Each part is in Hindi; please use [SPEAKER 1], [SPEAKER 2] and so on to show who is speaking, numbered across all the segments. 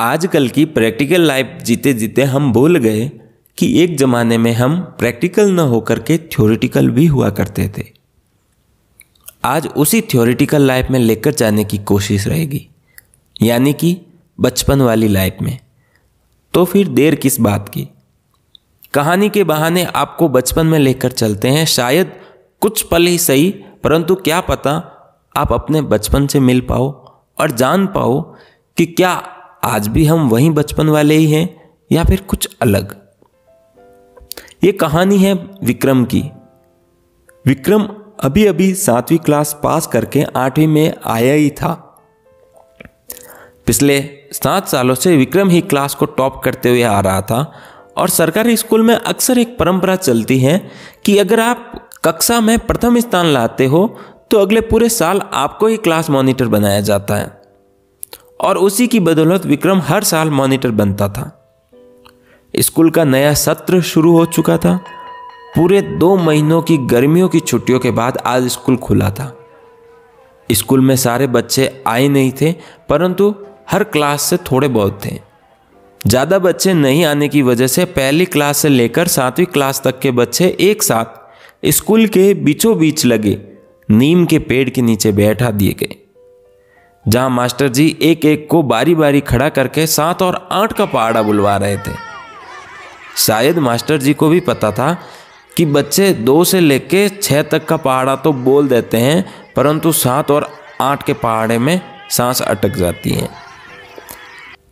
[SPEAKER 1] आजकल की प्रैक्टिकल लाइफ जीते जीते हम भूल गए कि एक ज़माने में हम प्रैक्टिकल न होकर के थ्योरेटिकल भी हुआ करते थे। आज उसी थ्योरेटिकल लाइफ में लेकर जाने की कोशिश रहेगी। यानी कि बचपन वाली लाइफ में। तो फिर देर किस बात की? कहानी के बहाने आपको बचपन में लेकर चलते हैं। शायद कुछ पल ही सही, परंतु क्या पता आप अपने बचपन से मिल पाओ और जान पाओ कि क्या आज भी हम वही बचपन वाले ही हैं या फिर कुछ अलग? ये कहानी है विक्रम की। विक्रम अभी अभी सातवीं क्लास पास करके आठवीं में आया ही था। पिछले सात सालों से विक्रम ही क्लास को टॉप करते हुए आ रहा था और सरकारी स्कूल में अक्सर एक परंपरा चलती है कि अगर आप कक्षा में प्रथम स्थान लाते हो तो अगले पूरे साल आपको ही क्लास मॉनिटर बनाया जाता है। और उसी की बदौलत विक्रम हर साल मॉनिटर बनता था। स्कूल का नया सत्र शुरू हो चुका था। पूरे दो महीनों की गर्मियों की छुट्टियों के बाद आज स्कूल खुला था। स्कूल में सारे बच्चे आए नहीं थे, परंतु हर क्लास से थोड़े बहुत थे। ज़्यादा बच्चे नहीं आने की वजह से पहली क्लास से लेकर सातवीं क्लास तक के बच्चे एक साथ स्कूल के बीचों बीच लगे, नीम के पेड़ के नीचे बैठा दिए गए। जहाँ मास्टर जी एक एक को बारी बारी खड़ा करके सात और आठ का पहाड़ा बुलवा रहे थे। शायद मास्टर जी को भी पता था कि बच्चे दो से लेके छः तक का पहाड़ा तो बोल देते हैं, परंतु सात और आठ के पहाड़े में सांस अटक जाती है।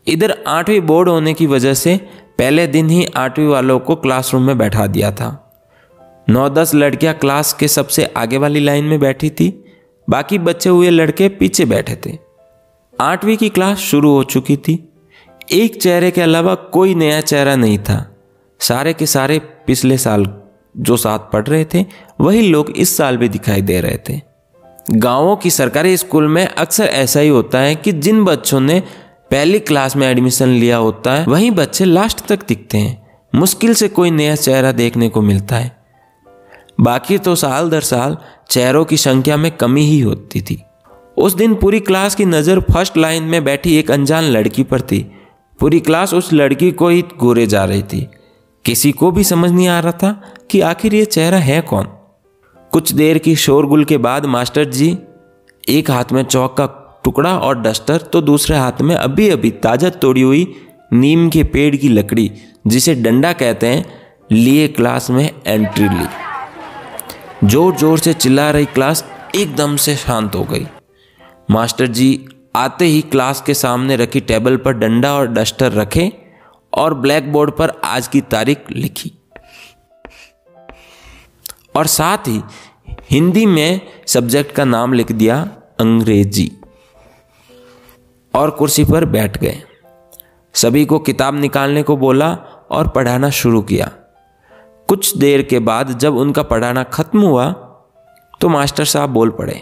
[SPEAKER 1] इधर आठवीं बोर्ड होने की वजह से पहले दिन ही आठवीं वालों को क्लासरूम में बैठा दिया था। नौ दस लड़कियाँ क्लास के सबसे आगे वाली लाइन में बैठी थी। बाकी बच्चे हुए लड़के पीछे बैठे थे। आठवीं की क्लास शुरू हो चुकी थी। एक चेहरे के अलावा कोई नया चेहरा नहीं था। सारे के सारे पिछले साल जो साथ पढ़ रहे थे, वही लोग इस साल भी दिखाई दे रहे थे। गाँवों की सरकारी स्कूल में अक्सर ऐसा ही होता है कि जिन बच्चों ने पहली क्लास में एडमिशन लिया होता है, वही बच्चे लास्ट तक दिखते हैं। मुश्किल से कोई नया चेहरा देखने को मिलता है। बाकी तो साल दर साल चेहरों की संख्या में कमी ही होती थी। उस दिन पूरी क्लास की नज़र फ़र्स्ट लाइन में बैठी एक अनजान लड़की पर थी। पूरी क्लास उस लड़की को ही गोरे जा रही थी। किसी को भी समझ नहीं आ रहा था कि आखिर ये चेहरा है कौन। कुछ देर की शोरगुल के बाद मास्टर जी, एक हाथ में चौक का टुकड़ा और डस्टर तो दूसरे हाथ में अभी अभी ताज़ा तोड़ी हुई नीम के पेड़ की लकड़ी, जिसे डंडा कहते हैं, लिए क्लास में एंट्री ली। ज़ोर ज़ोर से चिल्ला रही क्लास एकदम से शांत हो गई। मास्टर जी आते ही क्लास के सामने रखी टेबल पर डंडा और डस्टर रखे और ब्लैक बोर्ड पर आज की तारीख लिखी। और साथ ही हिंदी में सब्जेक्ट का नाम लिख दिया अंग्रेज़ी। और कुर्सी पर बैठ गए। सभी को किताब निकालने को बोला और पढ़ाना शुरू किया। कुछ देर के बाद जब उनका पढ़ाना खत्म हुआ तो मास्टर साहब बोल पड़े,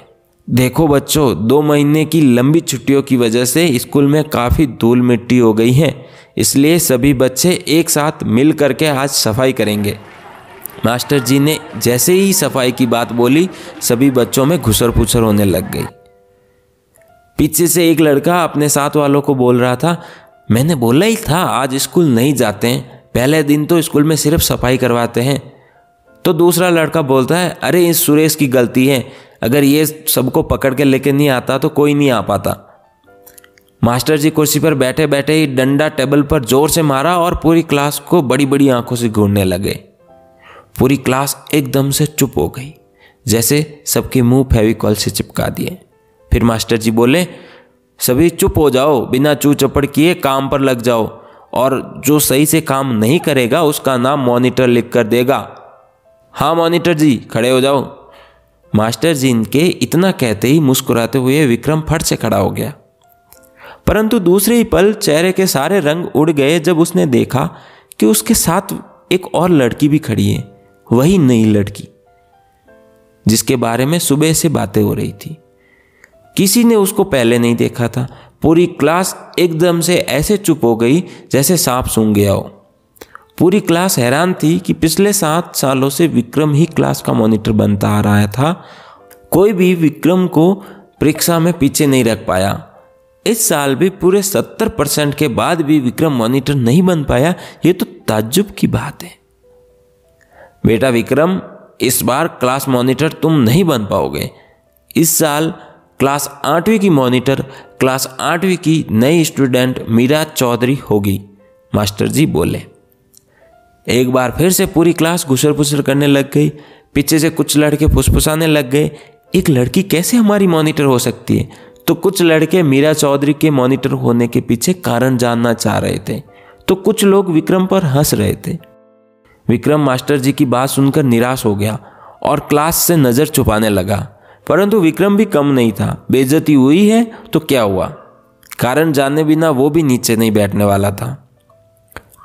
[SPEAKER 1] देखो बच्चों, दो महीने की लंबी छुट्टियों की वजह से स्कूल में काफ़ी धूल मिट्टी हो गई है, इसलिए सभी बच्चे एक साथ मिल करके आज सफ़ाई करेंगे। मास्टर जी ने जैसे ही सफ़ाई की बात बोली, सभी बच्चों में घुसर पुसर होने लग गई। पीछे से एक लड़का अपने साथ वालों को बोल रहा था, मैंने बोला ही था, आज स्कूल नहीं जाते हैं। पहले दिन तो स्कूल में सिर्फ़ सफ़ाई करवाते हैं। तो दूसरा लड़का बोलता है, अरे, इस सुरेश की गलती है। अगर ये सबको पकड़ के लेके नहीं आता तो कोई नहीं आ पाता। मास्टर जी कुर्सी पर बैठे बैठे ही डंडा टेबल पर ज़ोर से मारा और पूरी क्लास को बड़ी बड़ी आँखों से घूरने लगे। पूरी क्लास एकदम से चुप हो गई, जैसे सबके मुँह फेविकॉल से चिपका दिए। फिर मास्टर जी बोले, सभी चुप हो जाओ, बिना चू चपड़ किए काम पर लग जाओ। और जो सही से काम नहीं करेगा, उसका नाम मॉनिटर लिख कर देगा। हाँ मॉनिटर जी, खड़े हो जाओ। मास्टर जी इनके इतना कहते ही मुस्कुराते हुए विक्रम फट से खड़ा हो गया। परंतु दूसरे ही पल चेहरे के सारे रंग उड़ गए जब उसने देखा कि उसके साथ एक और लड़की भी खड़ी है, वही नई लड़की, जिसके बारे में सुबह से बातें हो रही थी। किसी ने उसको पहले नहीं देखा था पूरी क्लास एकदम से ऐसे चुप हो गई जैसे सांप सूंघ गया हो। पूरी क्लास हैरान थी कि पिछले सात सालों से विक्रम ही क्लास का मॉनिटर बनता आ रहा था। कोई भी विक्रम को परीक्षा में पीछे नहीं रख पाया। इस साल भी पूरे सत्तर परसेंट के बाद भी विक्रम मॉनिटर नहीं बन पाया, ये तो ताज्जुब की बात है। बेटा विक्रम, इस बार क्लास मॉनिटर तुम नहीं बन पाओगे। इस साल क्लास आठवीं की मॉनिटर क्लास आठवीं की नई स्टूडेंट मीरा चौधरी होगी। मास्टर जी बोले, एक बार फिर से पूरी क्लास घुसर फुसर करने लग गई। पीछे से कुछ लड़के फुसफुसाने लग गए, एक लड़की कैसे हमारी मॉनिटर हो सकती है? तो कुछ लड़के मीरा चौधरी के मॉनिटर होने के पीछे कारण जानना चाह रहे थे। तो कुछ लोग विक्रम पर हंस रहे थे। विक्रम मास्टर जी की बात सुनकर निराश हो गया और क्लास से नज़र छुपाने लगा। परंतु विक्रम भी कम नहीं था। बेजती हुई है तो क्या हुआ? कारण जाने बिना वो भी नीचे नहीं बैठने वाला था।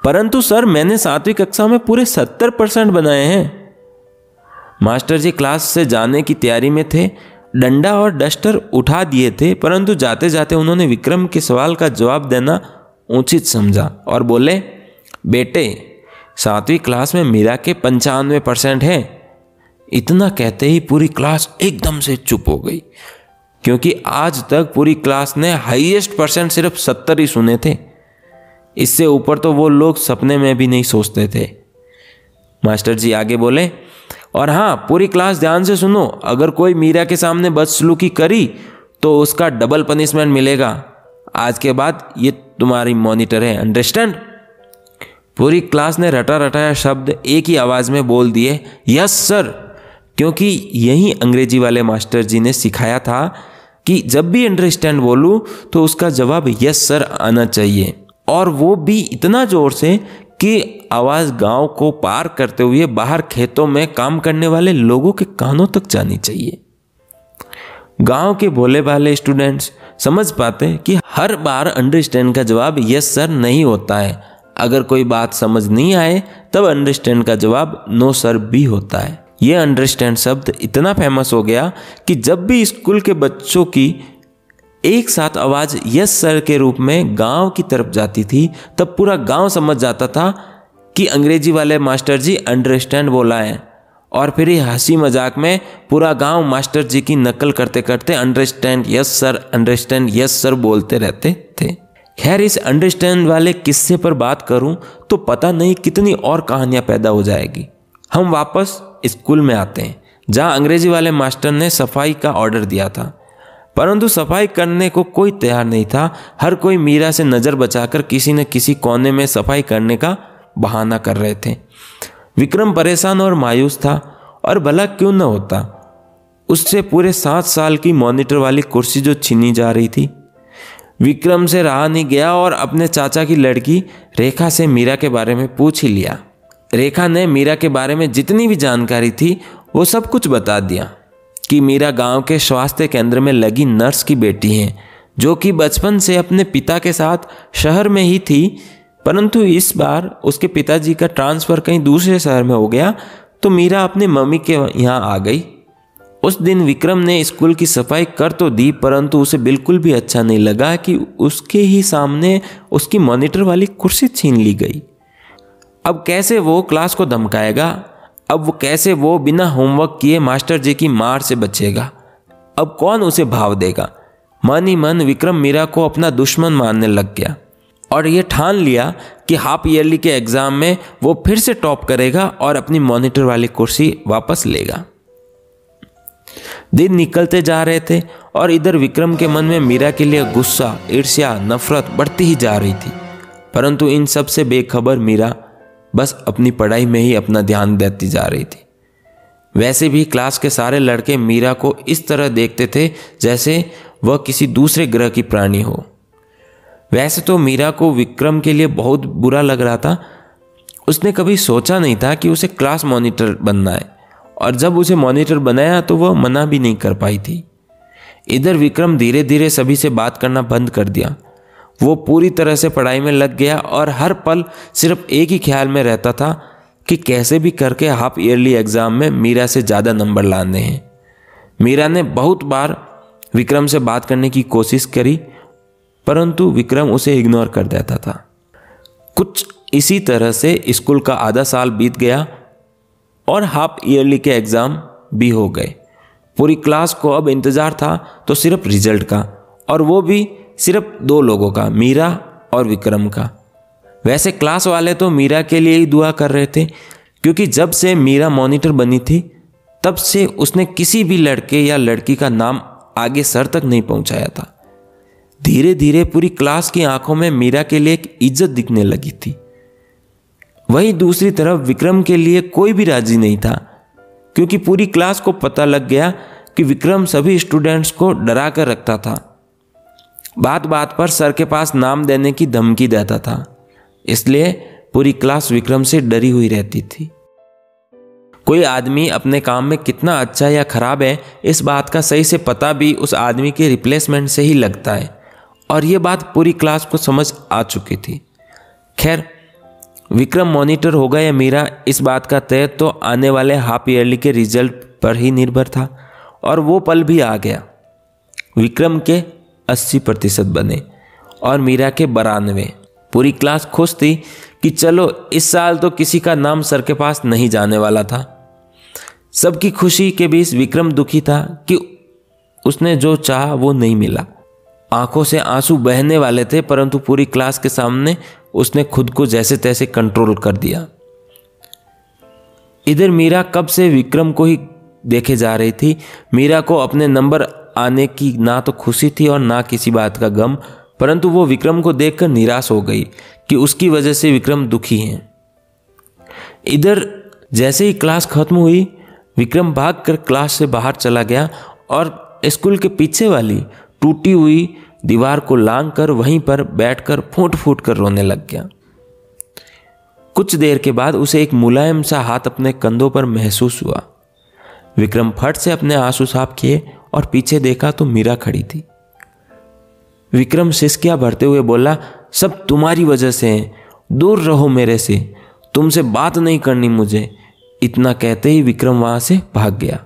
[SPEAKER 1] परंतु सर, मैंने सातवीं कक्षा में पूरे सत्तर परसेंट बनाए हैं। मास्टर जी क्लास से जाने की तैयारी में थे, डंडा और डस्टर उठा दिए थे, परंतु जाते जाते उन्होंने विक्रम के सवाल का जवाब देना उचित समझा और बोले, बेटे, सातवीं क्लास में मीरा के पंचानवे परसेंट हैं। इतना कहते ही पूरी क्लास एकदम से चुप हो गई, क्योंकि आज तक पूरी क्लास ने हाईएस्ट परसेंट सिर्फ़ सत्तर ही सुने थे। इससे ऊपर तो वो लोग सपने में भी नहीं सोचते थे। मास्टर जी आगे बोले, और हाँ पूरी क्लास ध्यान से सुनो, अगर कोई मीरा के सामने बदसलूकी करी तो उसका डबल पनिशमेंट मिलेगा। आज के बाद ये तुम्हारी मॉनिटर है, अंडरस्टैंड? पूरी क्लास ने रटा रटाया शब्द एक ही आवाज़ में बोल दिए, यस, सर। क्योंकि यही अंग्रेज़ी वाले मास्टर जी ने सिखाया था कि जब भी अंडरस्टैंड बोलूँ तो उसका जवाब यस सर आना चाहिए। और वो भी इतना ज़ोर से कि आवाज़ गाँव को पार करते हुए बाहर खेतों में काम करने वाले लोगों के कानों तक जानी चाहिए। गाँव के भोले भाले स्टूडेंट्स समझ पाते कि हर बार अंडरस्टैंड का जवाब यस सर नहीं होता है। अगर कोई बात समझ नहीं आए, तब अंडरस्टैंड का जवाब नो सर भी होता है। यह अंडरस्टैंड शब्द इतना फ़ेमस हो गया कि जब भी स्कूल के बच्चों की एक साथ आवाज़ यस सर के रूप में गाँव की तरफ़ जाती थी, तब पूरा गाँव समझ जाता था कि अंग्रेज़ी वाले मास्टर जी अंडरस्टैंड बोला है। और फिर ये हँसी मज़ाक में पूरा गाँव मास्टर जी की नकल करते करते understand yes sir understand yes sir बोलते रहते थे। खैर, इस अंडरस्टैंड वाले किस्से पर बात करूँ तो पता नहीं कितनी और कहानियाँ पैदा हो जाएगी। हम वापस स्कूल में आते हैं, जहाँ अंग्रेज़ी वाले मास्टर ने सफ़ाई का ऑर्डर दिया था। परंतु सफ़ाई करने को कोई तैयार नहीं था। हर कोई मीरा से नज़र बचाकर किसी न किसी कोने में सफ़ाई करने का बहाना कर रहे थे। विक्रम परेशान और मायूस था, और भला क्यों न होता। उससे पूरे सात साल की मॉनिटर वाली कुर्सी जो छीनी जा रही थी। विक्रम से रहा नहीं गया और अपने चाचा की लड़की रेखा से मीरा के बारे में पूछ ही लिया। रेखा ने मीरा के बारे में जितनी भी जानकारी थी, वो सब कुछ बता दिया कि मीरा गाँव के स्वास्थ्य केंद्र में लगी नर्स की बेटी हैं, जो कि बचपन से अपने पिता के साथ शहर में ही थी। परंतु इस बार उसके पिताजी का ट्रांसफ़र कहीं दूसरे शहर में हो गया तो मीरा अपनी मम्मी के यहाँ आ गई। उस दिन विक्रम ने स्कूल की सफ़ाई कर तो दी, परंतु उसे बिल्कुल भी अच्छा नहीं लगा कि उसके ही सामने उसकी मॉनिटर वाली कुर्सी छीन ली गई। अब कैसे वो क्लास को धमकाएगा? अब वो कैसे वो बिना होमवर्क किए मास्टर जी की मार से बचेगा? अब कौन उसे भाव देगा? मन ही मन विक्रम मीरा को अपना दुश्मन मानने लग गया। और ये ठान लिया कि हाफ़ ईयरली के एग्ज़ाम में वो फिर से टॉप करेगा और अपनी मॉनिटर वाली कुर्सी वापस लेगा। दिन निकलते जा रहे थे और इधर विक्रम के मन में मीरा के लिए गुस्सा, ईर्ष्या, नफरत बढ़ती ही जा रही थी। परंतु इन सबसे बेखबर मीरा बस अपनी पढ़ाई में ही अपना ध्यान देती जा रही थी। वैसे भी क्लास के सारे लड़के मीरा को इस तरह देखते थे जैसे वह किसी दूसरे ग्रह की प्राणी हो। वैसे तो मीरा को विक्रम के लिए बहुत बुरा लग रहा था। उसने कभी सोचा नहीं था कि उसे क्लास मॉनिटर बनना है, और जब उसे मॉनिटर बनाया तो वह मना भी नहीं कर पाई थी। इधर विक्रम धीरे धीरे सभी से बात करना बंद कर दिया। वो पूरी तरह से पढ़ाई में लग गया और हर पल सिर्फ़ एक ही ख्याल में रहता था कि कैसे भी करके हाफ़ ईयरली एग्ज़ाम में मीरा से ज़्यादा नंबर लाने हैं। मीरा ने बहुत बार विक्रम से बात करने की कोशिश करी, परंतु विक्रम उसे इग्नोर कर देता था। कुछ इसी तरह से स्कूल का आधा साल बीत गया और हाफ़ ईयरली के एग्ज़ाम भी हो गए। पूरी क्लास को अब इंतज़ार था तो सिर्फ़ रिज़ल्ट का और वो भी सिर्फ़ दो लोगों का, मीरा और विक्रम का। वैसे क्लास वाले तो मीरा के लिए ही दुआ कर रहे थे, क्योंकि जब से मीरा मॉनिटर बनी थी, तब से उसने किसी भी लड़के या लड़की का नाम आगे सर तक नहीं पहुँचाया था। धीरे धीरे पूरी क्लास की आँखों में मीरा के लिए एक इज़्ज़त दिखने लगी थी। वहीं दूसरी तरफ़ विक्रम के लिए कोई भी राज़ी नहीं था, क्योंकि पूरी क्लास को पता लग गया कि विक्रम सभी स्टूडेंट्स को डरा कर रखता था। बात बात पर सर के पास नाम देने की धमकी देता था। इसलिए पूरी क्लास विक्रम से डरी हुई रहती थी। कोई आदमी अपने काम में कितना अच्छा या खराब है, इस बात का सही से पता भी उस आदमी के रिप्लेसमेंट से ही लगता है। और ये बात पूरी क्लास को समझ आ चुकी थी। खैर, विक्रम मॉनिटर होगा या मीरा, इस बात का तय तो आने वाले हाफ़ ईयरली के रिज़ल्ट पर ही निर्भर था। और वो पल भी आ गया। विक्रम के 80 प्रतिशत बने और मीरा के बारानवे। पूरी क्लास खुश थी कि चलो, इस साल तो किसी का नाम सर के पास नहीं जाने वाला था। सबकी खुशी के बीच विक्रम दुखी था कि उसने जो चाहा वो नहीं मिला। आँखों से आँसू बहने वाले थे, परंतु पूरी क्लास के सामने उसने खुद को जैसे तैसे कंट्रोल कर दिया। इधर मीरा कब से विक्रम को ही देखे जा रही थी? मीरा को अपने नंबर आने की ना तो खुशी थी और ना किसी बात का गम, परंतु वो विक्रम को देखकर निराश हो गई कि उसकी वजह से विक्रम दुखी हैं। इधर जैसे ही क्लास खत्म हुई, विक्रम भागकर क्लास से बाहर चला गया और स्कूल के पीछे वाली टूटी हुई दीवार को लांग कर वहीं पर बैठकर फूट फूट कर रोने लग गया। कुछ देर के बाद उसे एक मुलायम सा हाथ अपने कंधों पर महसूस हुआ। विक्रम फट से अपने आँसू साफ़ किए और पीछे देखा तो मीरा खड़ी थी। विक्रम सिस्किया भरते हुए बोला, सब तुम्हारी वजह से है, दूर रहो मेरे से, तुमसे बात नहीं करनी मुझे। इतना कहते ही विक्रम वहाँ से भाग गया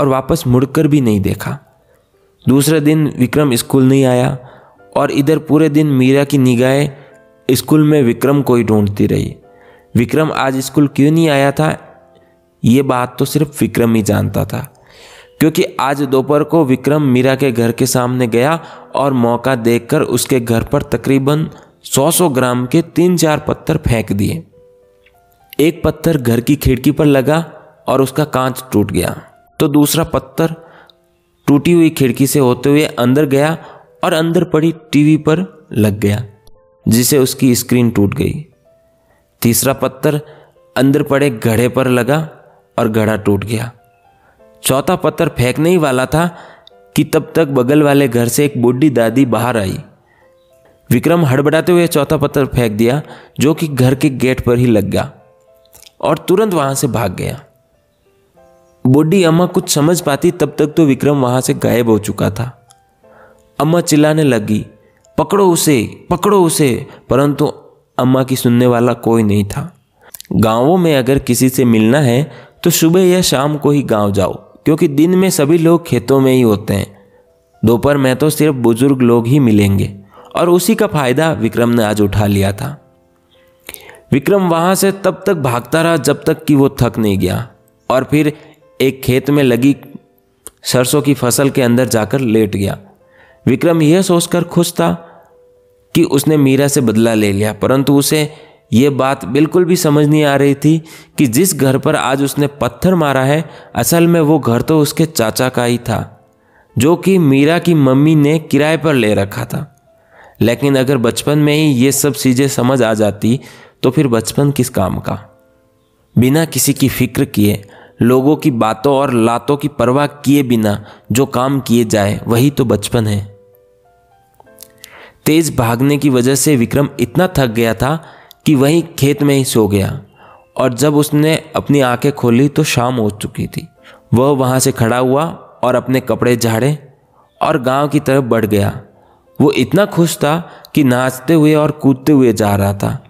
[SPEAKER 1] और वापस मुड़कर भी नहीं देखा। दूसरे दिन विक्रम स्कूल नहीं आया और इधर पूरे दिन मीरा की निगाहें स्कूल में विक्रम को ही ढूंढती रही। विक्रम आज स्कूल क्यों नहीं आया था? ये बात तो सिर्फ़ विक्रम ही जानता था। क्योंकि आज दोपहर को विक्रम मीरा के घर के सामने गया और मौका देखकर उसके घर पर तकरीबन 100-100 ग्राम के तीन चार पत्थर फेंक दिए। एक पत्थर घर की खिड़की पर लगा और उसका कांच टूट गया। तो दूसरा पत्थर टूटी हुई खिड़की से होते हुए अंदर गया और अंदर पड़ी टीवी पर लग गया, जिसे उसकी स्क्रीन टूट गई। तीसरा पत्थर अंदर पड़े घड़े पर लगा और घड़ा टूट गया। चौथा पत्थर फेंकने ही वाला था कि तब तक बगल वाले घर से एक बूढ़ी दादी बाहर आई। विक्रम हड़बड़ाते हुए चौथा पत्थर फेंक दिया, जो कि घर के गेट पर ही लग गया और तुरंत वहाँ से भाग गया। बूढ़ी अम्मा कुछ समझ पाती तब तक तो विक्रम वहाँ से गायब हो चुका था। अम्मा चिल्लाने लगी, पकड़ो उसे पकड़ो उसे। परंतु अम्मा की सुनने वाला कोई नहीं था। गाँवों में अगर किसी से मिलना है तो सुबह या शाम को ही गाँव जाओ। क्योंकि दिन में सभी लोग खेतों में ही होते हैं। दोपहर में तो सिर्फ़ बुज़ुर्ग लोग ही मिलेंगे। और उसी का फ़ायदा विक्रम ने आज उठा लिया था। विक्रम वहाँ से तब तक भागता रहा जब तक कि वो थक नहीं गया। और फिर एक खेत में लगी सरसों की फ़सल के अंदर जाकर लेट गया। विक्रम यह सोचकर खुश था कि उसने मीरा से बदला ले लिया, परंतु उसे यह बात बिल्कुल भी समझ नहीं आ रही थी कि जिस घर पर आज उसने पत्थर मारा है, असल में वो घर तो उसके चाचा का ही था, जो कि मीरा की मम्मी ने किराए पर ले रखा था। लेकिन अगर बचपन में ही ये सब चीज़ें समझ आ जाती तो फिर बचपन किस काम का? बिना किसी की फ़िक्र किए, लोगों की बातों और लातों की परवाह किए बिना जो काम किए जाए, वही तो बचपन है। तेज भागने की वजह से विक्रम इतना थक गया था कि वहीं खेत में ही सो गया और जब उसने अपनी आँखें खोली तो शाम हो चुकी थी। वह वहाँ से खड़ा हुआ और अपने कपड़े झाड़े और गाँव की तरफ़ बढ़ गया। वो इतना खुश था कि नाचते हुए और कूदते हुए जा रहा था।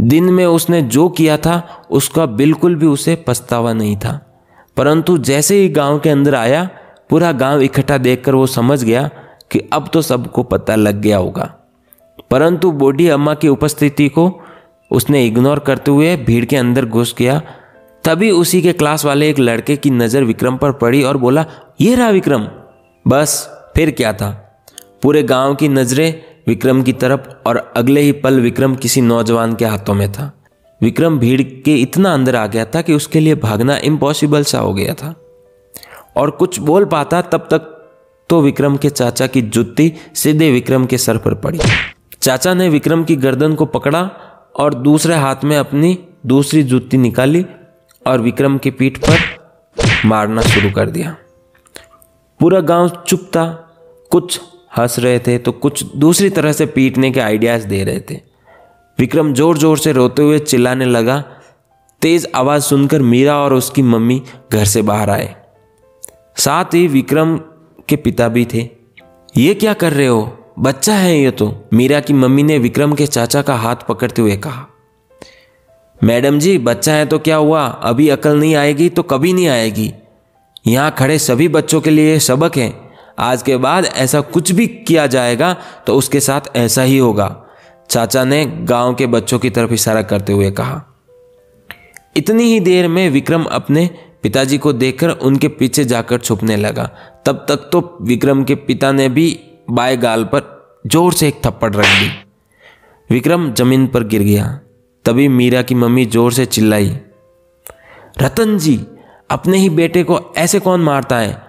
[SPEAKER 1] दिन में उसने जो किया था, उसका बिल्कुल भी उसे पछतावा नहीं था। परंतु जैसे ही गाँव के अंदर आया, पूरा गाँव इकट्ठा देखकर वो समझ गया कि अब तो सबको पता लग गया होगा। परंतु बूढ़ी अम्मा की उपस्थिति को उसने इग्नोर करते हुए भीड़ के अंदर घुस गया। तभी उसी के क्लास वाले एक लड़के की नज़र विक्रम पर पड़ी और बोला, ये रहा विक्रम। बस, फिर क्या था? पूरे गाँव की नज़रें विक्रम की तरफ़ और अगले ही पल विक्रम किसी नौजवान के हाथों में था। विक्रम भीड़ के इतना अंदर आ गया था कि उसके लिए भागना इम्पॉसिबल सा हो गया था। और कुछ बोल पाता तब तक तो विक्रम के चाचा की जुत्ती सीधे विक्रम के सर पर पड़ी। चाचा ने विक्रम की गर्दन को पकड़ा और दूसरे हाथ में अपनी दूसरी जुत्ती निकाली और विक्रम की पीठ पर मारना शुरू कर दिया। पूरा गाँव चुप था। कुछ हंस रहे थे तो कुछ दूसरी तरह से पीटने के आइडियाज़ दे रहे थे। विक्रम ज़ोर ज़ोर से रोते हुए चिल्लाने लगा। तेज आवाज़ सुनकर मीरा और उसकी मम्मी घर से बाहर आए। साथ ही विक्रम के पिता भी थे। ये क्या कर रहे हो? बच्चा है ये तो मीरा की मम्मी ने विक्रम के चाचा का हाथ पकड़ते हुए कहा। मैडम जी, बच्चा है तो क्या हुआ? अभी अकल नहीं आएगी तो कभी नहीं आएगी। यहाँ खड़े सभी बच्चों के लिए सबक है। आज के बाद ऐसा कुछ भी किया जाएगा तो उसके साथ ऐसा ही होगा, चाचा ने गाँव के बच्चों की तरफ़ इशारा करते हुए कहा। इतनी ही देर में विक्रम अपने पिताजी को देखकर उनके पीछे जाकर छुपने लगा। तब तक तो विक्रम के पिता ने भी बाएँ गाल पर ज़ोर से एक थप्पड़ रख दी। विक्रम ज़मीन पर गिर गया। तभी मीरा की मम्मी ज़ोर से चिल्लाई, रतन जी, अपने ही बेटे को ऐसे कौन मारता है?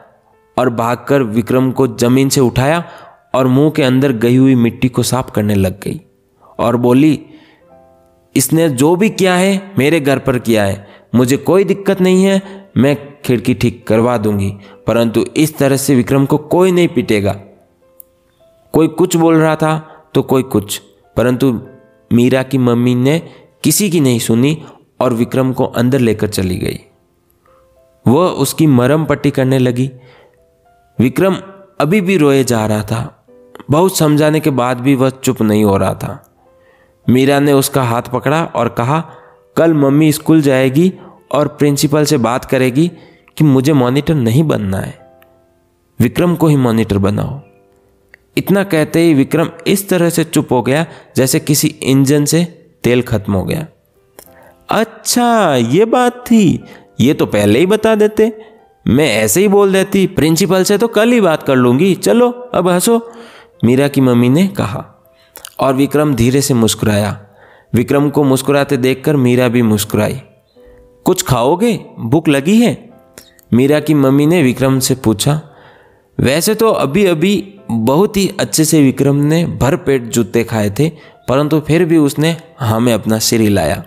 [SPEAKER 1] और भागकर विक्रम को ज़मीन से उठाया और मुँह के अंदर गई हुई मिट्टी को साफ़ करने लग गई और बोली, इसने जो भी किया है, मेरे घर पर किया है। मुझे कोई दिक्कत नहीं है, मैं खिड़की ठीक करवा दूँगी, परंतु इस तरह से विक्रम को कोई नहीं पीटेगा। कोई कुछ बोल रहा था तो कोई कुछ। परंतु मीरा की मम्मी ने किसी की नहीं सुनी और विक्रम को अंदर लेकर चली गई। वह उसकी मरम पट्टी करने लगी। विक्रम अभी भी रोए जा रहा था। बहुत समझाने के बाद भी वह चुप नहीं हो रहा था। मीरा ने उसका हाथ पकड़ा और कहा, कल मम्मी स्कूल जाएगी और प्रिंसिपल से बात करेगी कि मुझे मॉनिटर नहीं बनना है। विक्रम को ही मॉनिटर बनाओ। इतना कहते ही विक्रम इस तरह से चुप हो गया, जैसे किसी इंजन से तेल खत्म हो गया। अच्छा ये बात थी। ये तो पहले ही बता देते। मैं ऐसे ही बोल देती, प्रिंसिपल से तो कल ही बात कर लूँगी। चलो, अब हंसो, मीरा की मम्मी ने कहा। और विक्रम धीरे से मुस्कुराया। विक्रम को मुस्कुराते देखकर मीरा भी मुस्कुराई। कुछ खाओगे? भूख लगी है? मीरा की मम्मी ने विक्रम से पूछा। वैसे तो अभी अभी बहुत ही अच्छे से विक्रम ने भर पेट जूते खाए थे, परंतु फिर भी उसने हमें अपना सिर हिलाया।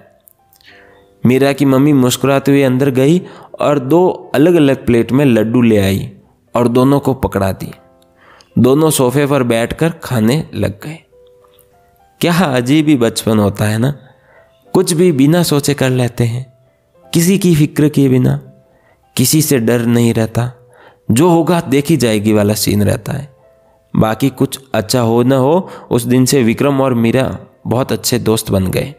[SPEAKER 1] मीरा की मम्मी मुस्कुराते हुए अंदर गई और दो अलग अलग प्लेट में लड्डू ले आई और दोनों को पकड़ा दी। दोनों सोफे पर बैठकर खाने लग गए। क्या अजीब ही बचपन होता है ना? कुछ भी बिना सोचे कर लेते हैं। किसी की फ़िक्र किए बिना, किसी से डर नहीं रहता। जो होगा देखी जाएगी वाला सीन रहता है। बाकी कुछ अच्छा हो ना हो, उस दिन से विक्रम और मीरा बहुत अच्छे दोस्त बन गए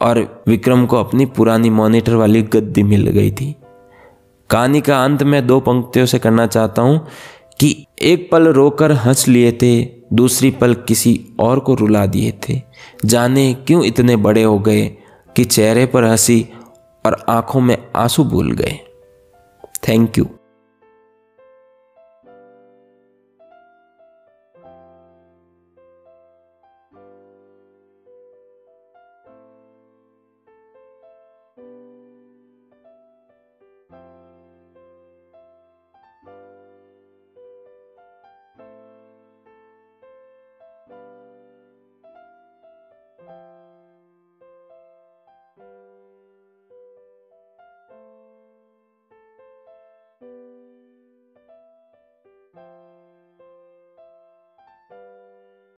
[SPEAKER 1] और विक्रम को अपनी पुरानी मॉनिटर वाली गद्दी मिल गई थी। कहानी का अंत में दो पंक्तियों से करना चाहता हूँ कि एक पल रोकर हंस लिए थे, दूसरी पल किसी और को रुला दिए थे। जाने क्यों इतने बड़े हो गए कि चेहरे पर हँसी और आँखों में आँसू भूल गए। Thank you